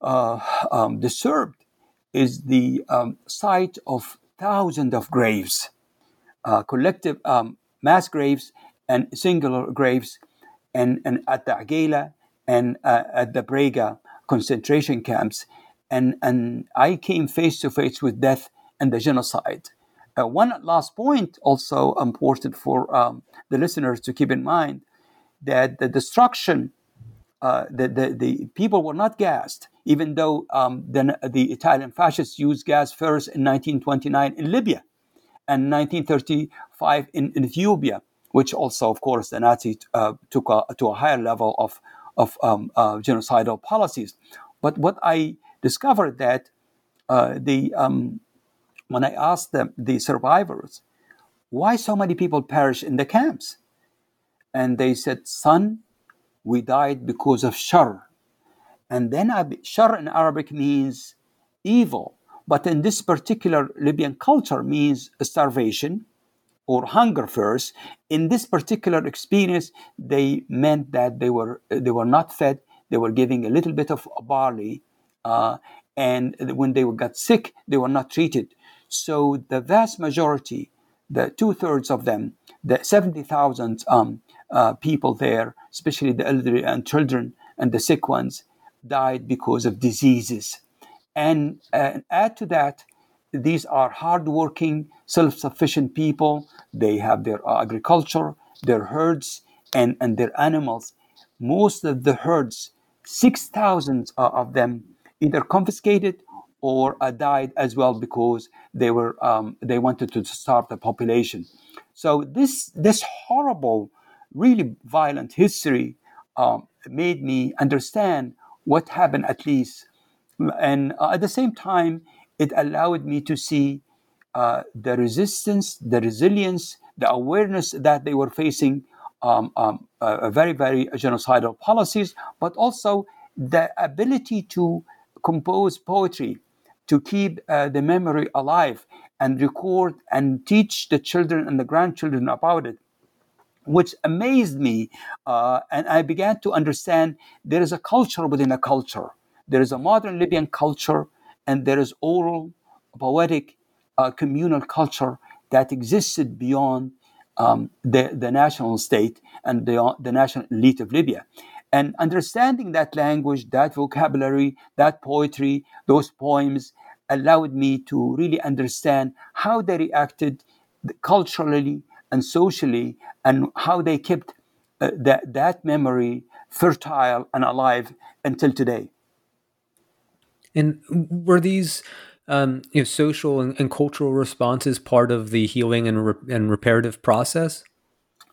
uh, um, disturbed is the um, sight of thousands of graves, uh, collective um, mass graves and singular graves, and and at the Agela and uh, at the Brega concentration camps, and and I came face to face with death and the genocide. Uh, one last point, also important for um, the listeners to keep in mind, that the destruction, uh, the, the, the people were not gassed, even though um, the, the Italian fascists used gas first in 1929 in Libya and 1935 in, in Ethiopia, which also, of course, the Nazis uh, took a, to a higher level of of um, uh, genocidal policies. But what I discovered that uh, the um, when I asked them, the survivors, why so many people perish in the camps, and they said, "Son, we died because of shar." And then shar in Arabic means evil, but in this particular Libyan culture means starvation, or hunger first. In this particular experience, they meant that they were they were not fed. They were giving a little bit of barley, uh, and when they got sick, they were not treated. So the vast majority, the two thirds of them, the seventy thousand um, uh, people there, especially the elderly and children and the sick ones, died because of diseases. And uh, add to that, these are hardworking, self-sufficient people. They have their agriculture, their herds, and, and their animals. Most of the herds, 6,000 of them, either confiscated or uh, died as well because they were um, they wanted to starve the population. So this this horrible, really violent history um, made me understand what happened at least, and uh, at the same time, it allowed me to see uh, the resistance, the resilience, the awareness that they were facing um, um, uh, very, very genocidal policies, but also the ability to compose poetry, to keep uh, the memory alive and record and teach the children and the grandchildren about it, which amazed me. Uh, and I began to understand there is a culture within a culture. There is a modern Libyan culture, and there is oral, poetic, uh, communal culture that existed beyond um, the, the national state and the, the national elite of Libya. And understanding that language, that vocabulary, that poetry, those poems allowed me to really understand how they reacted culturally and socially and how they kept uh, that, that memory fertile and alive until today. And were these um, you know, social and, and, cultural responses part of the healing and, re- and reparative process?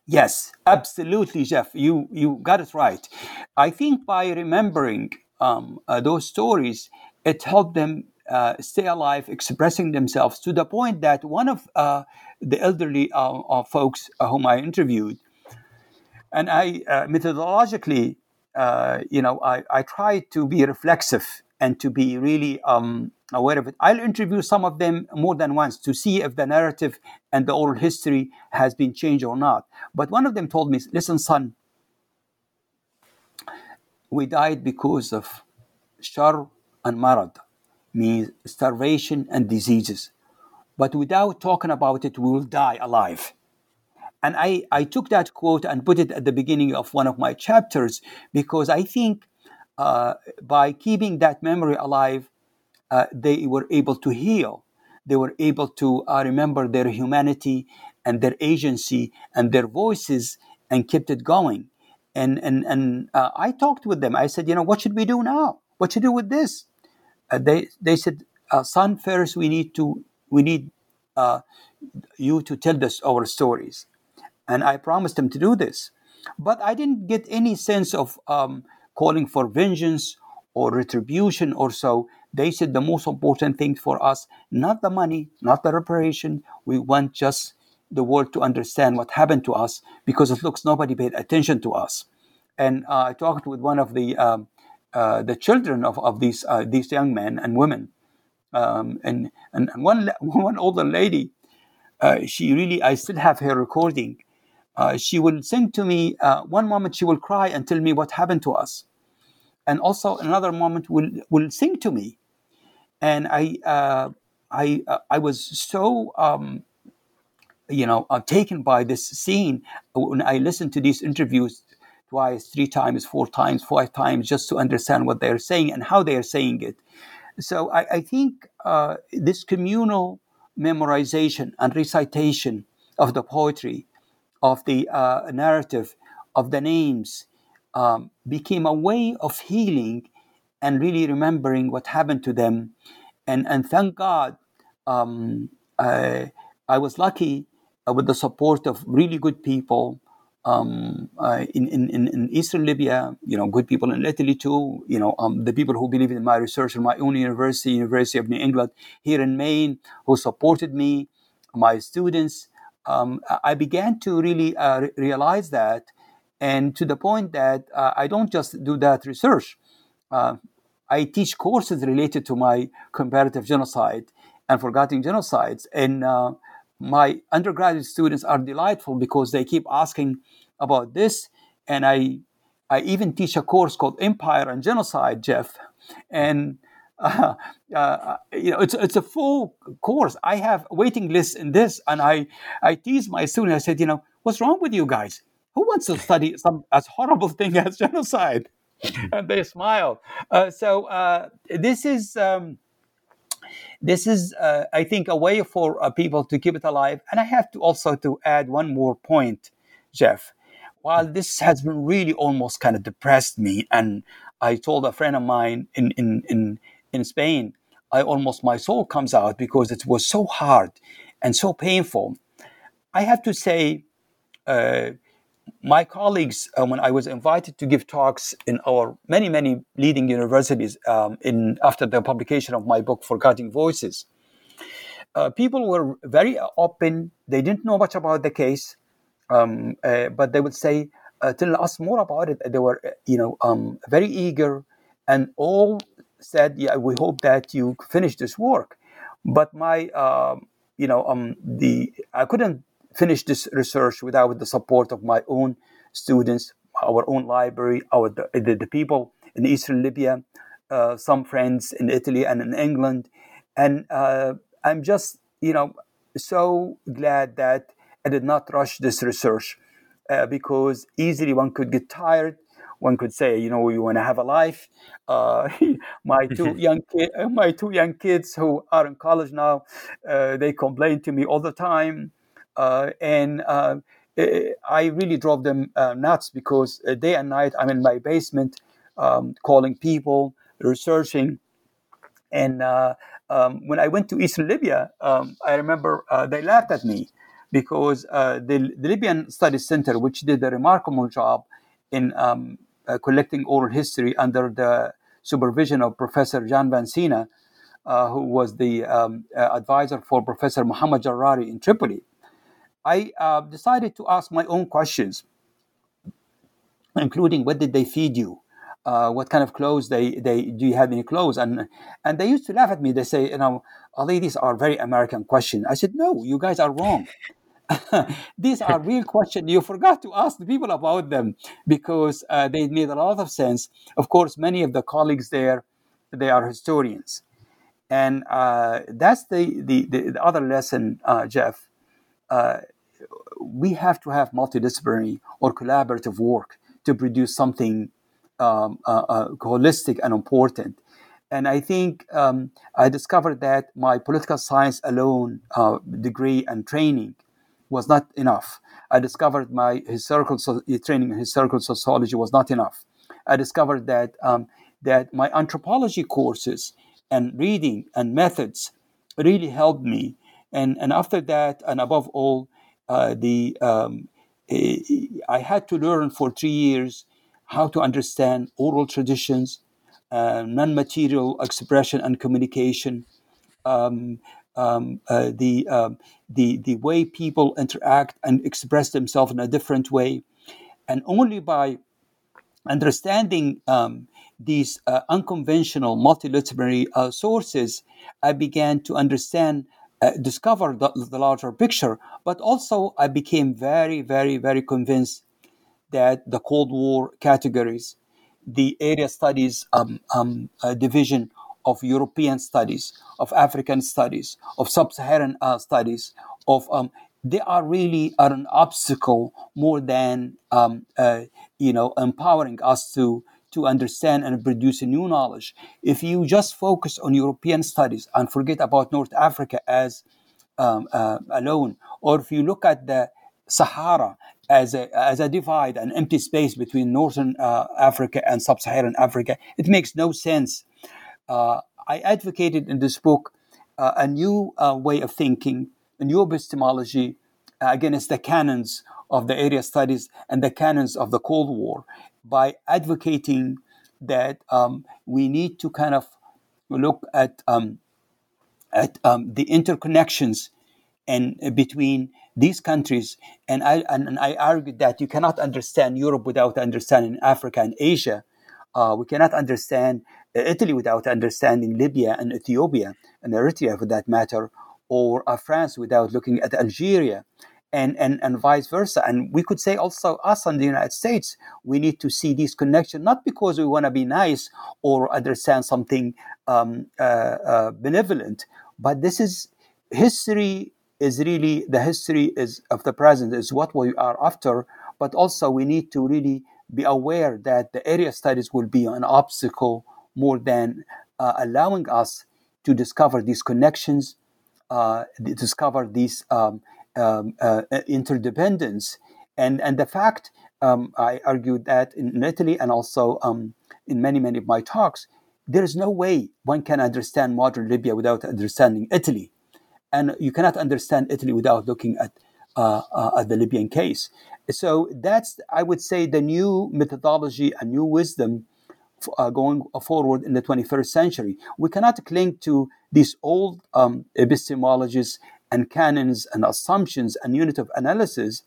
Yes, absolutely, Jeff. You you got it right. I think by remembering um, uh, those stories, it helped them uh, stay alive, expressing themselves to the point that one of uh, the elderly uh, folks uh, whom I interviewed, and I uh, methodologically, you know, I, I tried to be reflexive and to be really um, aware of it. I'll interview some of them more than once to see if the narrative and the oral history has been changed or not. But one of them told me, listen, son, we died because of shar and marad, means starvation and diseases. But without talking about it, we will die alive. And I, I took that quote and put it at the beginning of one of my chapters because I think uh, by keeping that memory alive, uh, they were able to heal. They were able to uh, remember their humanity and their agency and their voices and kept it going. And, and, and uh, I talked with them. I said, you know, what should we do now? What should we do with this? Uh, they, they said, son, first we need to, we need you to tell us our stories. And I promised them to do this. But I didn't get any sense of um, calling for vengeance or retribution or so. They said the most important thing for us, not the money, not the reparation. We want just the world to understand what happened to us because it looks nobody paid attention to us. And uh, I talked with one of the um, uh, the children of, of these uh, these young men and women, um, and, and one one older lady, uh, she really I still have her recording. Uh, she will sing to me. Uh, one moment she will cry and tell me what happened to us, and also another moment will will sing to me, and I uh, I uh, I was so um, you know uh, taken by this scene when I listened to these interviews twice, three times, four times, five times, just to understand what they are saying and how they are saying it. So I, I think uh, this communal memorization and recitation of the poetry of the uh, narrative, of the names, um, became a way of healing and really remembering what happened to them. And, and thank God, um, I, I, was lucky uh, with the support of really good people um, uh, in, in, in Eastern Libya, you know, good people in Italy too, you know, um, the people who believe in my research in my own university, University of New England, here in Maine, who supported me, my students, um, I began to really uh, re- realize that, and to the point that uh, I don't just do that research. Uh, I teach courses related to my comparative genocide and forgotten genocides, and uh, my undergraduate students are delightful because they keep asking about this, and I I even teach a course called Empire and Genocide, Jeff, and uh, uh, you know it's it's a full course. I have waiting lists in this, and I I tease my students. I said, you know, what's wrong with you guys? Who wants to study some as horrible thing as genocide? and they smile. Uh, so uh, this is. Um, this is, uh, I think, a way for uh, people to keep it alive. And I have to also to add one more point, Jeff. While this has been really almost kind of depressed me, and I told a friend of mine in in in, in Spain, I almost my soul comes out because it was so hard and so painful. I have to say, uh, my colleagues, uh, when I was invited to give talks in our many, many leading universities um, in after the publication of my book, Forgotten Voices, uh, people were very open. They didn't know much about the case, um, uh, but they would say, uh, "Tell us more about it." They were, uh, you know, um, very eager, and all said, "Yeah, we hope that you finish this work." But my, um, you know, um, the I couldn't finish this research without the support of my own students, our own library, our the, the people in eastern Libya, uh, some friends in Italy and in England, and uh, I'm just you know so glad that I did not rush this research uh, because easily one could get tired. One could say, you know, you want to have a life. Uh, my two young ki- my two young kids who are in college now, uh, they complain to me all the time uh, and uh, I really drove them uh, nuts because day and night I'm in my basement um, calling people, researching. And um, when I went to Eastern Libya, um, I remember they laughed at me because the, the, Libyan Studies Center, which did a remarkable job in um, collecting oral history under the supervision of Professor Jan Vansina, uh, who was the um, uh, advisor for Professor Muhammad Jarrari in Tripoli. I uh, decided to ask my own questions, including what did they feed you? Uh, what kind of clothes they, they do you have any clothes and and they used to laugh at me they say you know ali these are very american questions i said no you guys are wrong these are real questions you forgot to ask the people about them because uh, they made a lot of sense. Of course many of the colleagues there they are historians. And uh, that's the, the, the, other lesson uh, jeff. Uh, we have to have multidisciplinary or collaborative work to produce something um, uh, uh, holistic and important. And I think um, I discovered that my political science alone uh, degree and training was not enough. I discovered my historical so- training in historical sociology was not enough. I discovered that um, that my anthropology courses and reading and methods really helped me. And and after that, and above all, uh, the um, I had to learn for three years how to understand oral traditions, uh, non-material expression and communication, um, um, uh, the, um, the the way people interact and express themselves in a different way, and only by understanding um, these uh, unconventional multidisciplinary uh, sources, I began to understand uh, discover the, the, larger picture, but also I became very, very, very convinced that the Cold War categories, the area studies um, um, uh, division of European studies, of African studies, of sub-Saharan uh, studies, of um, they are really are an obstacle more than um, uh, you know empowering us to to understand and produce new knowledge. If you just focus on European studies and forget about North Africa as um, uh, alone, or if you look at the Sahara as a, as a divide, an empty space between Northern uh, Africa and Sub Saharan Africa, it makes no sense. Uh, I advocated in this book uh, a new uh, way of thinking, a new epistemology against the canons of the area studies and the canons of the Cold War by advocating that um, we need to kind of look at um, at um, the interconnections and uh, between these countries and I and, and, I argued that you cannot understand Europe without understanding Africa and Asia. Uh, we cannot understand Italy without understanding Libya and Ethiopia and Eritrea, for that matter, or uh, France without looking at Algeria, and, and, and vice versa. And we could say also, us and the United States, we need to see these connections, not because we want to be nice or understand something um, uh, uh, benevolent, but this is history is really the history is of the present is what we are after but also we need to really be aware that the area studies will be an obstacle more than uh, allowing us to discover these connections uh, discover these um, um, uh, interdependence and and the fact um, I argued that in Italy and also um, in many many of my talks there is no way one can understand modern Libya without understanding Italy and you cannot understand Italy without looking at uh, uh, at the Libyan case. So that's, I would say, the new methodology, a new wisdom uh, going forward in the 21st century. We cannot cling to these old um, epistemologies and canons and assumptions and unit of analysis,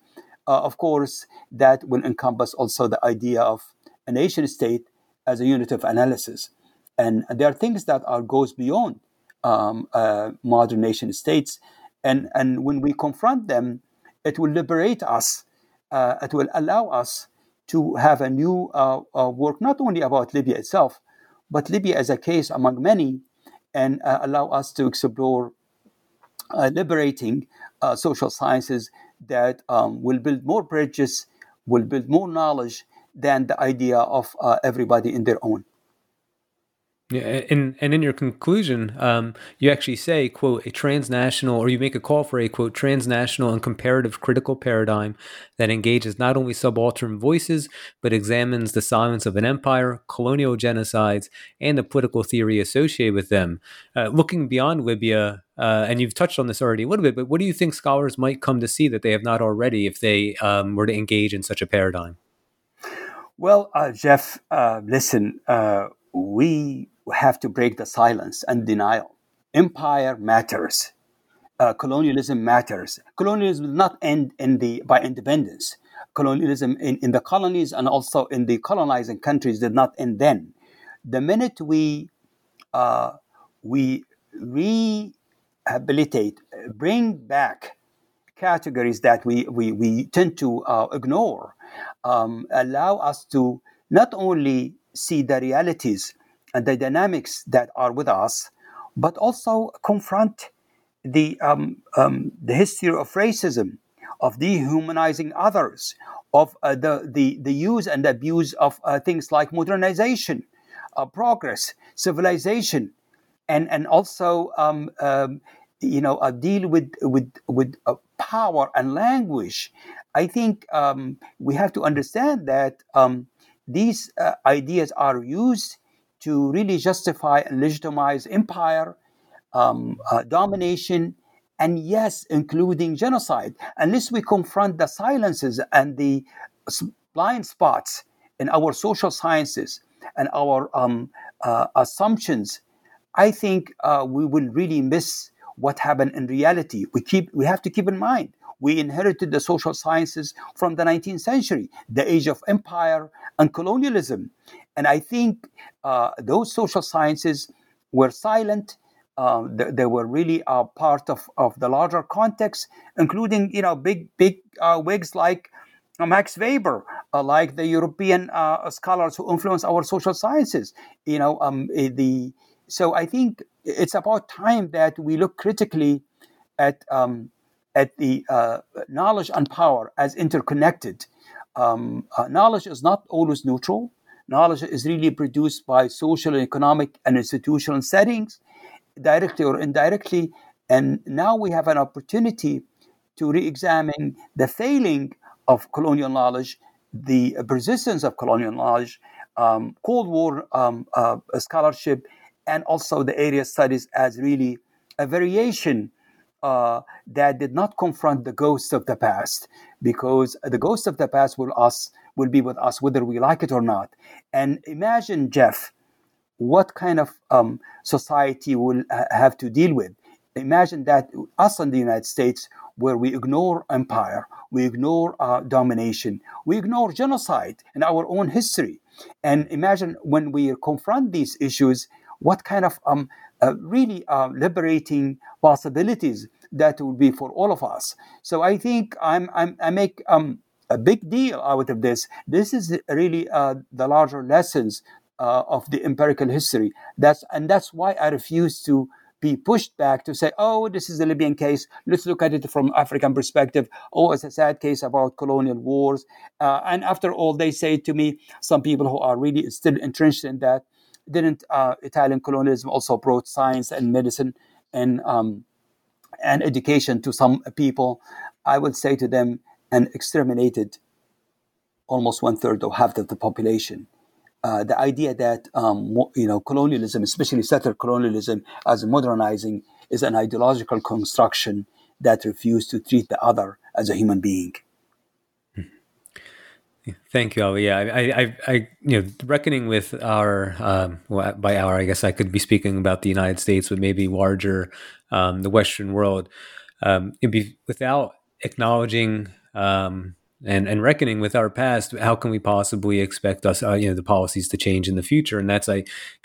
uh, of course, that will encompass also the idea of a nation state as a unit of analysis. And there are things that are goes beyond um, uh, modern nation states. And, and when we confront them, it will liberate us, uh, it will allow us to have a new uh, uh work, not only about Libya itself, but Libya as a case among many, and uh, allow us to explore uh, liberating social sciences that um, will build more bridges, will build more knowledge than the idea of everybody in their own. Yeah, and and in your conclusion, um, you actually say, "quote a transnational," or you make a call for a quote transnational and comparative critical paradigm that engages not only subaltern voices but examines the silence of an empire, colonial genocides, and the political theory associated with them. Uh, looking beyond Libya, uh, and you've touched on this already a little bit, but what do you think scholars might come to see that they have not already if they um, were to engage in such a paradigm? Well, uh, Jeff, uh, listen, uh, we have to break the silence and denial. Empire matters. Uh, colonialism matters. Colonialism does not end in the by independence. Colonialism in, in the colonies and also in the colonizing countries did not end then. The minute we uh, we rehabilitate, bring back categories that we, we, we tend to uh, ignore, um, allow us to not only see the realities and the dynamics that are with us, but also confront the, um, um, the history of racism, of dehumanizing others, of uh, the, the, the use and abuse of uh, things like modernization, uh, progress, civilization, and, and also um, um you know, uh, deal with, with, with uh, power and language. I think um, we have to understand that um, these uh, ideas are used to really justify and legitimize empire, um, uh, domination, and yes, including genocide. Unless we confront the silences and the blind spots in our social sciences and our um, uh, assumptions, I think uh, we will really miss what happened in reality. We keep we have to keep in mind we inherited the social sciences from the 19th century, the age of empire and colonialism. And I think uh, those social sciences were silent. Uh, they, they, were really a part of, of the larger context, including you know big big uh, wigs like uh, Max Weber, uh, like the European uh, scholars who influence our social sciences. You know um, eh, the so I think it's about time that we look critically at um, at the knowledge and power as interconnected. Um, knowledge is not always neutral knowledge is really produced by social and economic and institutional settings, directly or indirectly. And now we have an opportunity to re examine the failing of colonial knowledge, the persistence of colonial knowledge, um, Cold War um, uh, scholarship, and also the area studies as really a variation uh, that did not confront the ghosts of the past, because the ghosts of the past will us will be with us whether we like it or not. And imagine, Jeff, what kind of um, society will have to deal with. Imagine that us in the United States, where we ignore empire, we ignore uh, domination, we ignore genocide in our own history. And imagine when we confront these issues, what kind of um, uh, really uh, liberating possibilities that would be for all of us. So I think I'm, I'm i make um, a big deal out of this. This is really uh, the larger lessons uh, of the empirical history. That's and that's why I refuse to be pushed back to say, oh, this is the Libyan case. Let's look at it from African perspective. Oh, it's a sad case about colonial wars. Uh, and after all, they say to me, some people who are really still entrenched in that, didn't uh, Italian colonialism also brought science and medicine and um, and education to some people? I would say to them, and exterminated almost one third or half of the population. Uh, the idea that um, you know colonialism, especially settler colonialism, as modernizing, is an ideological construction that refuses to treat the other as a human being. Thank you, Ali. Yeah, I, I, I, you know, reckoning with our, um, well, by our, I guess I could be speaking about the United States, but maybe larger, um, the Western world. Um, it'd be without acknowledging um, and and reckoning with our past, how can we possibly expect us, uh, you know, the policies to change in the future? And that's, I,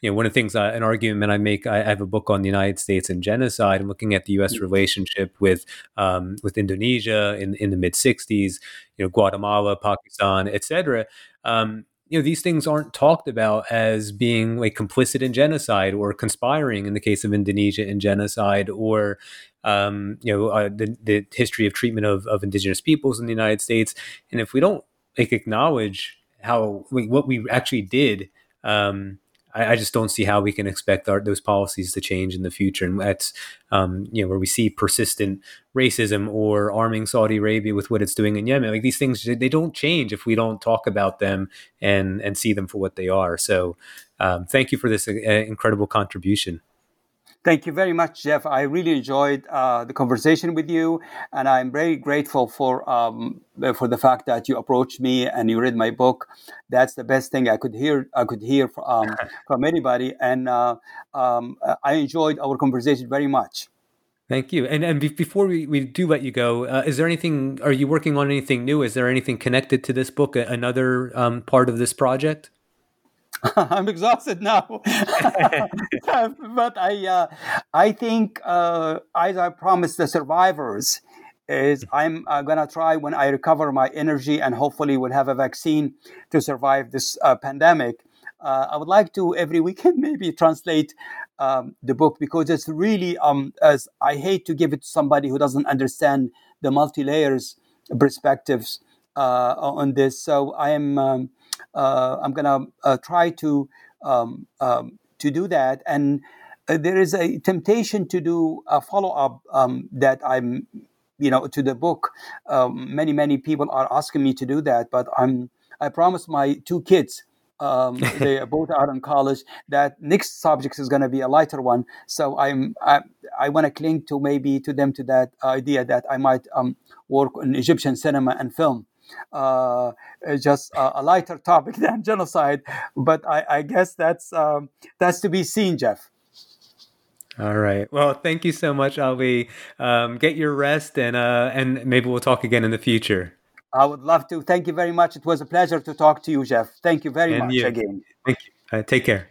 you know, one of the things, uh, an argument I make. I, I, have a book on the United States and genocide. I'm looking at the U.S. Mm-hmm. relationship with um, with Indonesia in in the mid '60s, you know, Guatemala, Pakistan, etc. Um, you know these things aren't talked about as being like complicit in genocide or conspiring in the case of Indonesia in genocide or um, you know uh, the, the history of treatment of, of indigenous peoples in the United States. And if we don't like acknowledge how what we actually did um, I, I, just don't see how we can expect our, those policies to change in the future. And that's, um, you know, where we see persistent racism or arming Saudi Arabia with what it's doing in Yemen. Like these things, they don't change if we don't talk about them and and see them for what they are. So, um, thank you for this uh, incredible contribution. Thank you very much, Jeff. I really enjoyed uh, the conversation with you, and I'm very grateful for um, for the fact that you approached me and you read my book. That's the best thing I could hear. I could hear from, um, from anybody, and uh, um, I enjoyed our conversation very much. Thank you. And and before we, we do let you go, uh, is there anything? Are you working on anything new? Is there anything connected to this book? Another um, part of this project? I'm exhausted now, but I uh, I think uh, as I promised the survivors is I'm uh, gonna try when I recover my energy and hopefully we'll have a vaccine to survive this uh, pandemic. Uh, I would like to every weekend maybe translate um, the book because it's really um, as I hate to give it to somebody who doesn't understand the multi layers perspectives uh, on this. So I am. Um, I'm gonna uh, try to um, um, to do that. And uh, there is a temptation to do a follow up um, that I'm, you know, to the book. Um, many many people are asking me to do that, but I'm I promised my two kids. Um, they both are in college. That next subject is going to be a lighter one. So I'm I, I want to cling to maybe to them to that idea that I might um, work on Egyptian cinema and film uh, just a, a, lighter topic than genocide. But I, I guess that's um, that's to be seen, Jeff. All right. Well, thank you so much, Ali. Um, get your rest, and uh, and maybe we'll talk again in the future. I would love to. Thank you very much. It was a pleasure to talk to you, Jeff. Thank you very and much you. again. Thank you. Uh, take care.